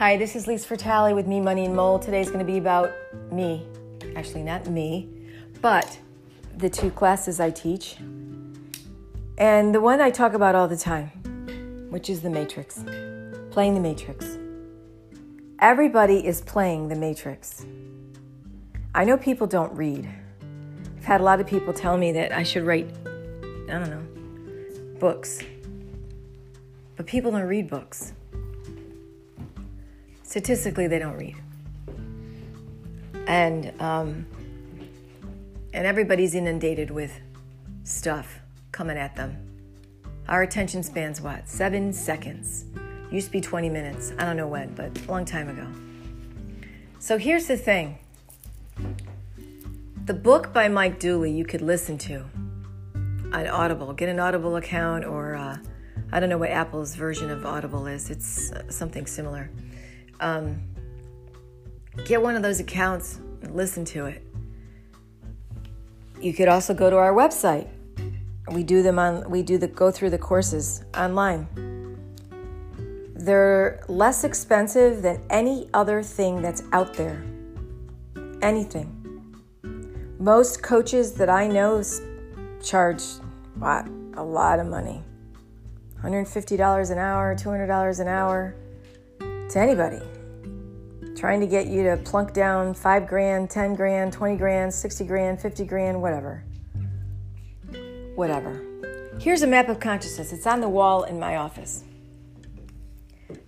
Hi, this is Lisa Fertali with Me, Money, and Mold. Today's going to be about me. Actually, not me, but the two classes I teach. And the one I talk about all the time, which is the Matrix. Playing the Matrix. Everybody is playing the Matrix. I know people don't read. I've had a lot of people tell me that I should write, I don't know, books. But people don't read books. Statistically, they don't read. And, um, and everybody's inundated with stuff coming at them. Our attention spans what? Seven seconds. Used to be 20 minutes. I don't know when, but a long time ago. So here's the thing the book by Mike Dooley you could listen to on Audible. Get an Audible account, or uh, I don't know what Apple's version of Audible is. It's uh, something similar. Um, get one of those accounts and listen to it. You could also go to our website. We do them on. We do the go through the courses online. They're less expensive than any other thing that's out there. Anything. Most coaches that I know charge what? A lot of money. $150 an hour, $200 an hour to anybody. Trying to get you to plunk down 5 grand, 10 grand, 20 grand, 60 grand, 50 grand, whatever. Whatever. Here's a map of consciousness. It's on the wall in my office.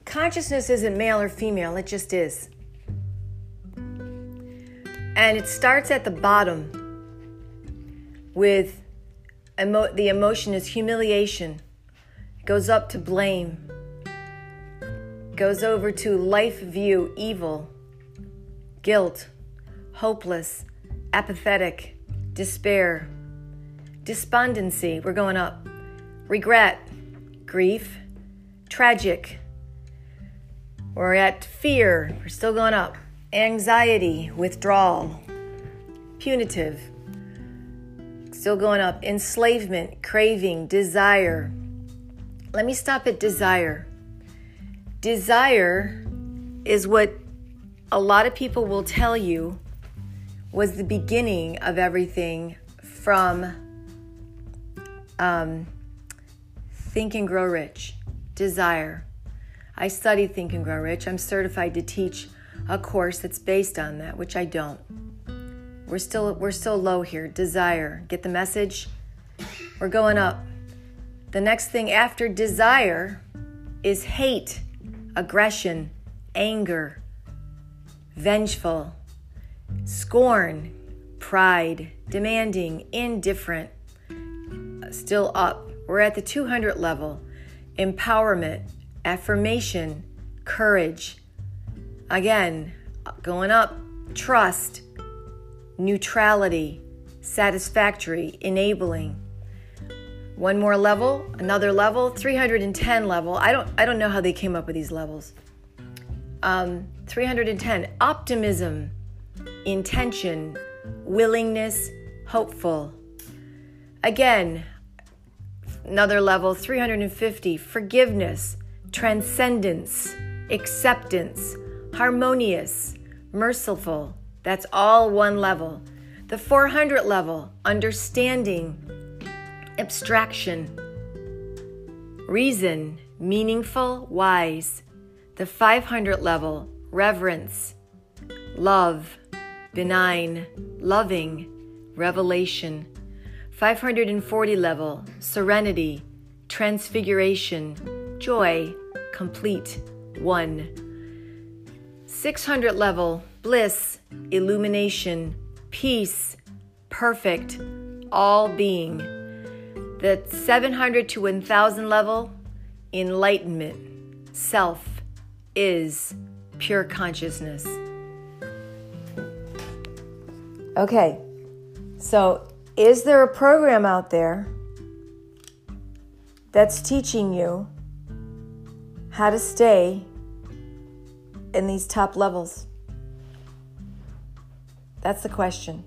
Consciousness isn't male or female, it just is. And it starts at the bottom with emo- the emotion is humiliation, it goes up to blame, goes over to life view, evil, guilt, hopeless, apathetic, despair, despondency, we're going up, regret, grief, tragic, we're at fear, we're still going up. Anxiety, withdrawal, punitive, still going up. Enslavement, craving, desire. Let me stop at desire. Desire is what a lot of people will tell you was the beginning of everything from um, Think and Grow Rich. Desire. I studied Think and Grow Rich. I'm certified to teach a course that's based on that, which I don't. We're still we're still low here. Desire. Get the message? We're going up. The next thing after desire is hate, aggression, anger, vengeful, scorn, pride, demanding, indifferent. Still up. We're at the 200 level. Empowerment, affirmation, courage. Again, going up, trust, neutrality, satisfactory, enabling. One more level, another level, 310 level. I don't I don't know how they came up with these levels. Um, 310 optimism, intention, willingness, hopeful. Again, another level 350 forgiveness, transcendence, acceptance, harmonious, merciful. That's all one level. The 400 level, understanding, abstraction, reason, meaningful, wise. The 500 level, reverence, love, benign, loving, revelation. 540 level, serenity, transfiguration, joy, complete, one. 600 level, bliss, illumination, peace, perfect, all being. The 700 to 1000 level, enlightenment, self, is, pure consciousness. Okay, so is there a program out there that's teaching you how to stay in these top levels? That's the question.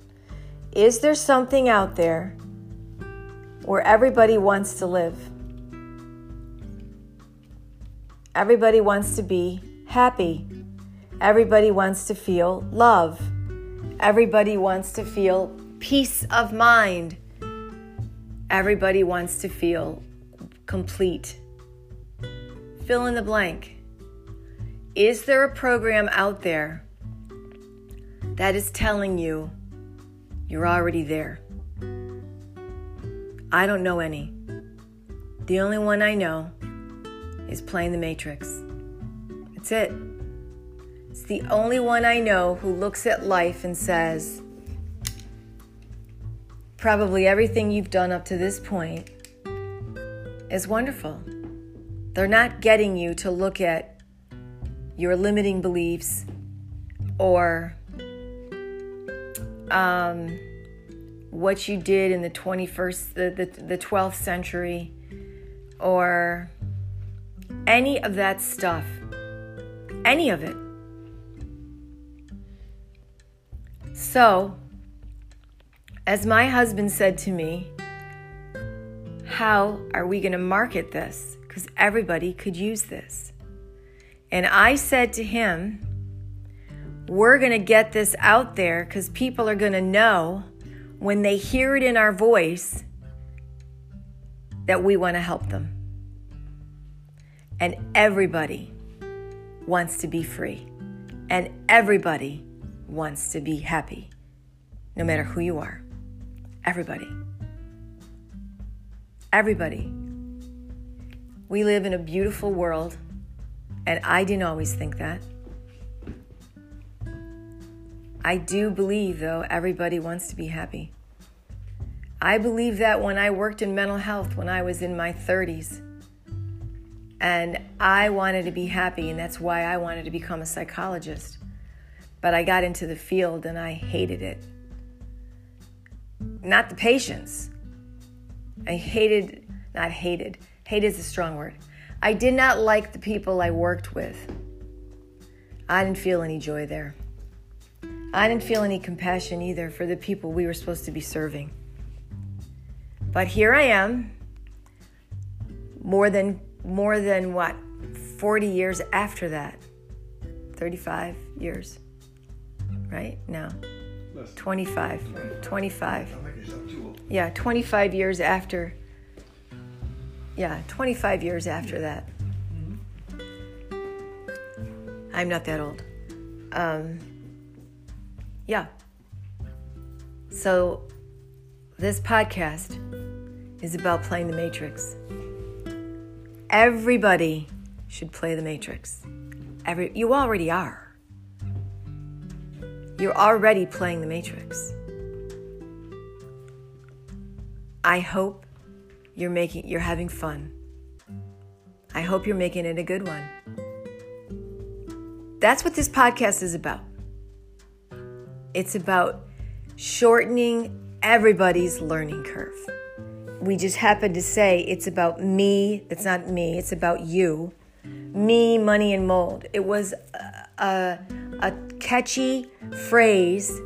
Is there something out there where everybody wants to live? Everybody wants to be happy, Everybody wants to feel love. Everybody wants to feel peace of mind. Everybody wants to feel complete. Fill in the blank. Is there a program out there that is telling you you're already there? I don't know any. The only one I know is playing the Matrix. That's it. It's the only one I know who looks at life and says, probably everything you've done up to this point is wonderful. They're not getting you to look at your limiting beliefs or um, what you did in the 21st, the, the, the 12th century, or any of that stuff. Any of it. So, as my husband said to me, how are we going to market this? Because everybody could use this. And I said to him, we're going to get this out there because people are going to know when they hear it in our voice that we want to help them. And everybody wants to be free. And everybody wants to be happy, no matter who you are. Everybody. Everybody. We live in a beautiful world, and I didn't always think that. I do believe, though, everybody wants to be happy. I believe that when I worked in mental health when I was in my 30s. And I wanted to be happy, and that's why I wanted to become a psychologist. But I got into the field and I hated it. Not the patients. I hated, not hated, hate is a strong word. I did not like the people I worked with. I didn't feel any joy there. I didn't feel any compassion either for the people we were supposed to be serving. But here I am, more than more than what 40 years after that. 35 years right? No. 25 25 yeah 25 years after. Yeah 25 years after that. I'm not that old. Um, yeah so this podcast is about playing the matrix Everybody should play the Matrix. Every you already are. You're already playing the Matrix. I hope you're making you're having fun. I hope you're making it a good one. That's what this podcast is about. It's about shortening everybody's learning curve we just happen to say it's about me. It's not me, it's about you. Me, money, and mold. It was a, a, a catchy phrase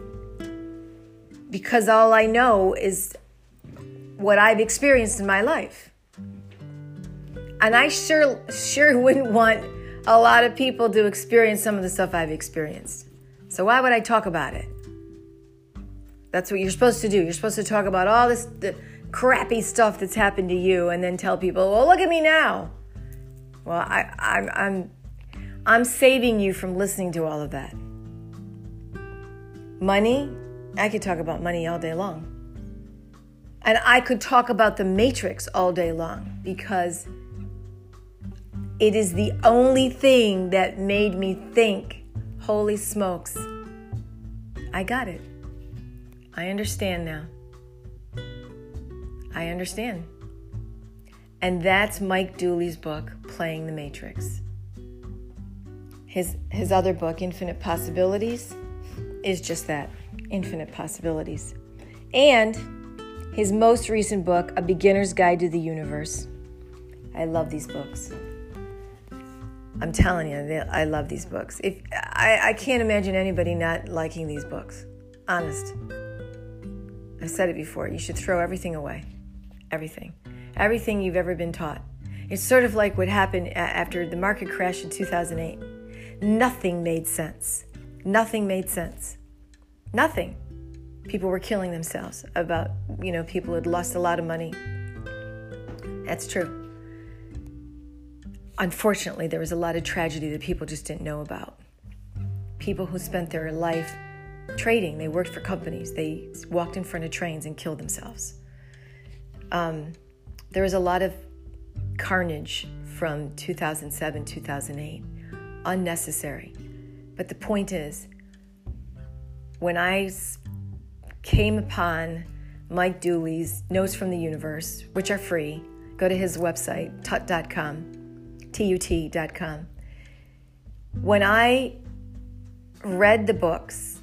because all I know is what I've experienced in my life. And I sure sure wouldn't want a lot of people to experience some of the stuff I've experienced. So why would I talk about it? That's what you're supposed to do. You're supposed to talk about all this crappy stuff that's happened to you and then tell people, well, look at me now. Well, I, I'm, I'm, I'm saving you from listening to all of that. Money, I could talk about money all day long. And I could talk about the matrix all day long because it is the only thing that made me think, holy smokes, I got it. I understand now. I understand. And that's Mike Dooley's book, Playing the Matrix. His, his other book, Infinite Possibilities, is just that infinite possibilities. And his most recent book, A Beginner's Guide to the Universe. I love these books. I'm telling you, I love these books. If I, I can't imagine anybody not liking these books. Honest. I've said it before. You should throw everything away everything, everything you've ever been taught. It's sort of like what happened after the market crash in 2008. Nothing made sense. Nothing made sense. Nothing. People were killing themselves about, you know, people had lost a lot of money. That's true. Unfortunately, there was a lot of tragedy that people just didn't know about. People who spent their life trading, they worked for companies, they walked in front of trains and killed themselves. Um, there was a lot of carnage from 2007, 2008, unnecessary. But the point is, when I came upon Mike Dooley's Notes from the Universe, which are free, go to his website, tut.com, T-U-T.com. When I read the books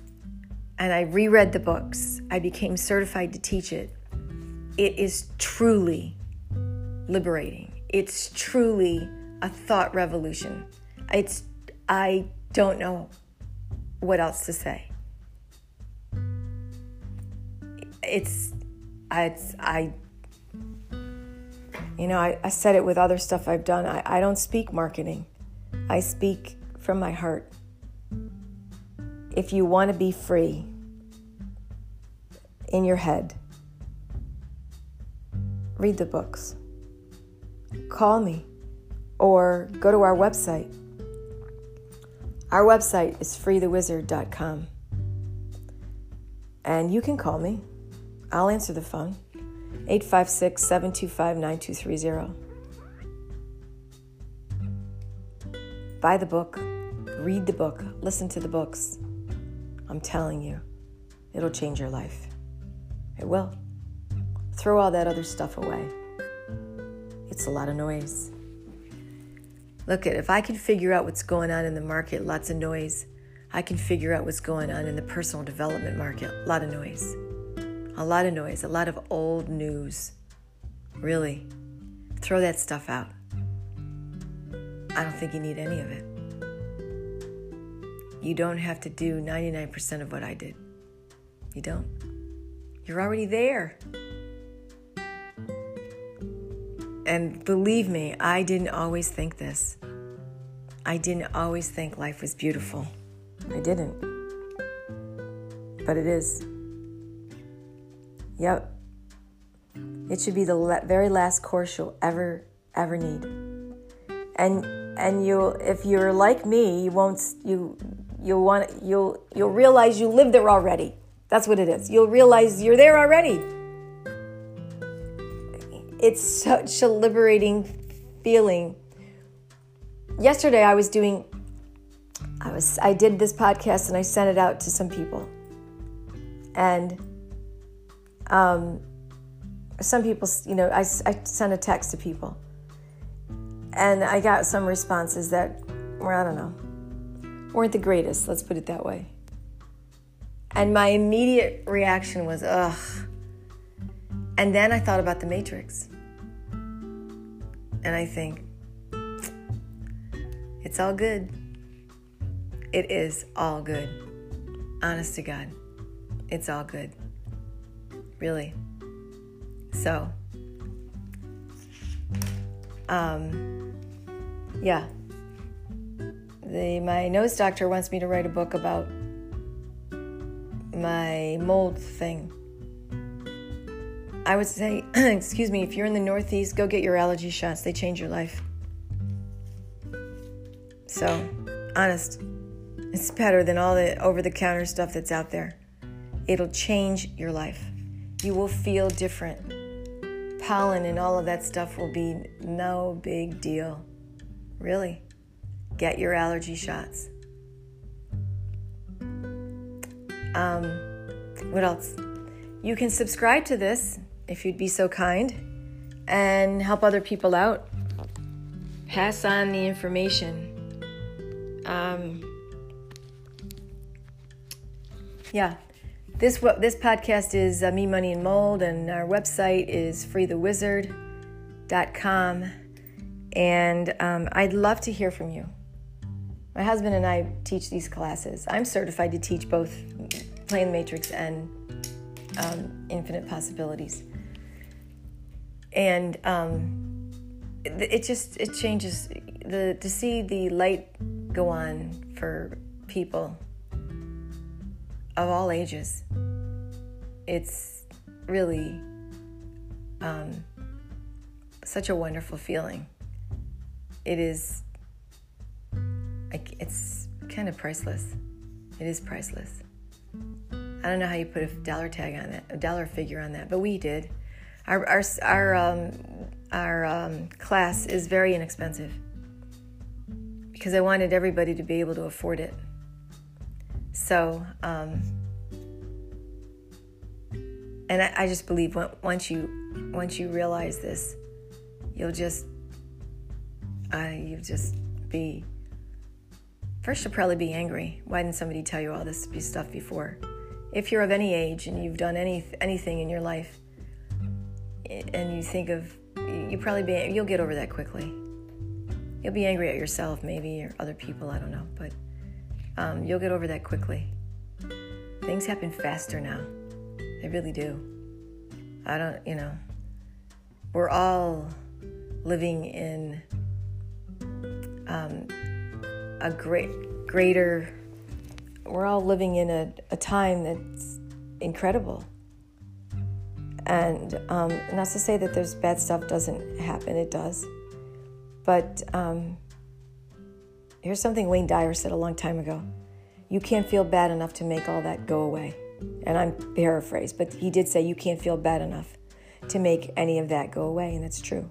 and I reread the books, I became certified to teach it. It is truly liberating. It's truly a thought revolution. It's I don't know what else to say. It's it's, I you know, I, I said it with other stuff I've done. I, I don't speak marketing. I speak from my heart. If you want to be free in your head, read the books call me or go to our website. Our website is freethewizard.com. And you can call me. I'll answer the phone. 856 725 9230. Buy the book, read the book, listen to the books. I'm telling you, it'll change your life. It will. Throw all that other stuff away. It's a lot of noise. Look at if I can figure out what's going on in the market, lots of noise. I can figure out what's going on in the personal development market, a lot of noise. A lot of noise, a lot of old news. Really. Throw that stuff out. I don't think you need any of it. You don't have to do 99% of what I did. You don't. You're already there. And believe me, I didn't always think this. I didn't always think life was beautiful. I didn't. But it is. Yep. It should be the very last course you'll ever ever need. And and you'll if you're like me, you won't you you'll want you'll you'll realize you live there already. That's what it is. You'll realize you're there already it's such a liberating feeling. Yesterday I was doing I was I did this podcast and I sent it out to some people. And um, some people, you know, I, I sent a text to people. And I got some responses that were, I don't know, weren't the greatest, let's put it that way. And my immediate reaction was, ugh. And then I thought about the Matrix. And I think, it's all good. It is all good. Honest to God, it's all good. Really. So, um, yeah. The, my nose doctor wants me to write a book about my mold thing I would say, excuse me, if you're in the Northeast, go get your allergy shots. They change your life. So, honest, it's better than all the over the counter stuff that's out there. It'll change your life. You will feel different. Pollen and all of that stuff will be no big deal. Really. Get your allergy shots. Um, what else? You can subscribe to this if you'd be so kind, and help other people out. Pass on the information. Um, yeah, this this podcast is uh, Me, Money, and Mold, and our website is freethewizard.com. And um, I'd love to hear from you. My husband and I teach these classes. I'm certified to teach both Playing the Matrix and um, Infinite Possibilities and um, it just it changes the to see the light go on for people of all ages. It's really um, such a wonderful feeling. It is, it's kind of priceless. It is priceless. I don't know how you put a dollar tag on that, a dollar figure on that, but we did. Our our our um, our um, class is very inexpensive because I wanted everybody to be able to afford it. So, um, and I, I just believe once you once you realize this, you'll just uh, you'll just be first you'll probably be angry. Why didn't somebody tell you all this stuff before? If you're of any age and you've done any anything in your life, and you think of you probably be you'll get over that quickly. You'll be angry at yourself, maybe, or other people. I don't know, but um, you'll get over that quickly. Things happen faster now. They really do. I don't, you know, we're all living in um, a great, greater, we're all living in a, a time that's incredible. And um, not to say that there's bad stuff doesn't happen, it does. But um, here's something Wayne Dyer said a long time ago You can't feel bad enough to make all that go away. And I'm paraphrased, but he did say you can't feel bad enough to make any of that go away, and that's true.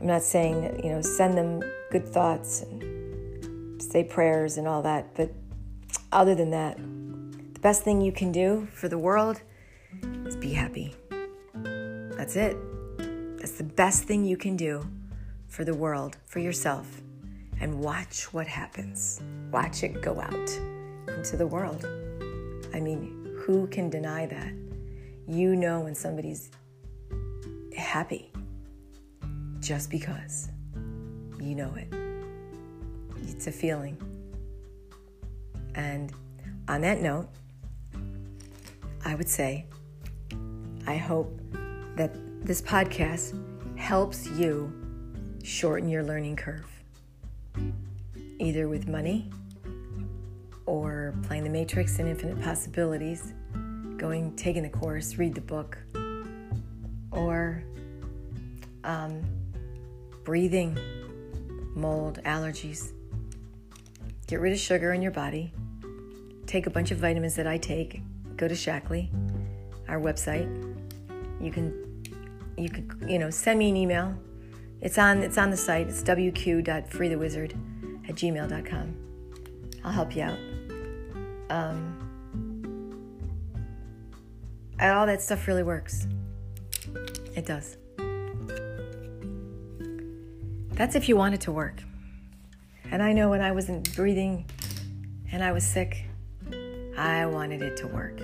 I'm not saying that, you know, send them good thoughts and say prayers and all that, but other than that, the best thing you can do for the world is be happy. That's it. That's the best thing you can do for the world, for yourself. And watch what happens. Watch it go out into the world. I mean, who can deny that? You know when somebody's happy just because you know it. It's a feeling. And on that note, I would say, I hope that this podcast helps you shorten your learning curve, either with money or playing the Matrix and Infinite Possibilities, going, taking the course, read the book, or um, breathing, mold, allergies. Get rid of sugar in your body. Take a bunch of vitamins that I take. Go to Shaklee, our website. You can, you can, you know, send me an email. It's on, it's on the site. It's wq.freethewizard at gmail.com. I'll help you out. Um, all that stuff really works. It does. That's if you want it to work. And I know when I wasn't breathing and I was sick, I wanted it to work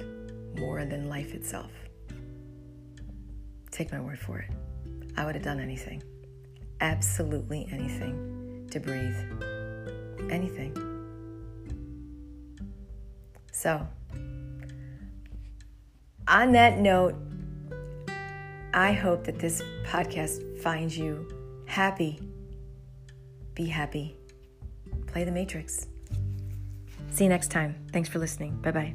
more than life itself. Take my word for it. I would have done anything, absolutely anything to breathe. Anything. So, on that note, I hope that this podcast finds you happy. Be happy. Play the Matrix. See you next time. Thanks for listening. Bye bye.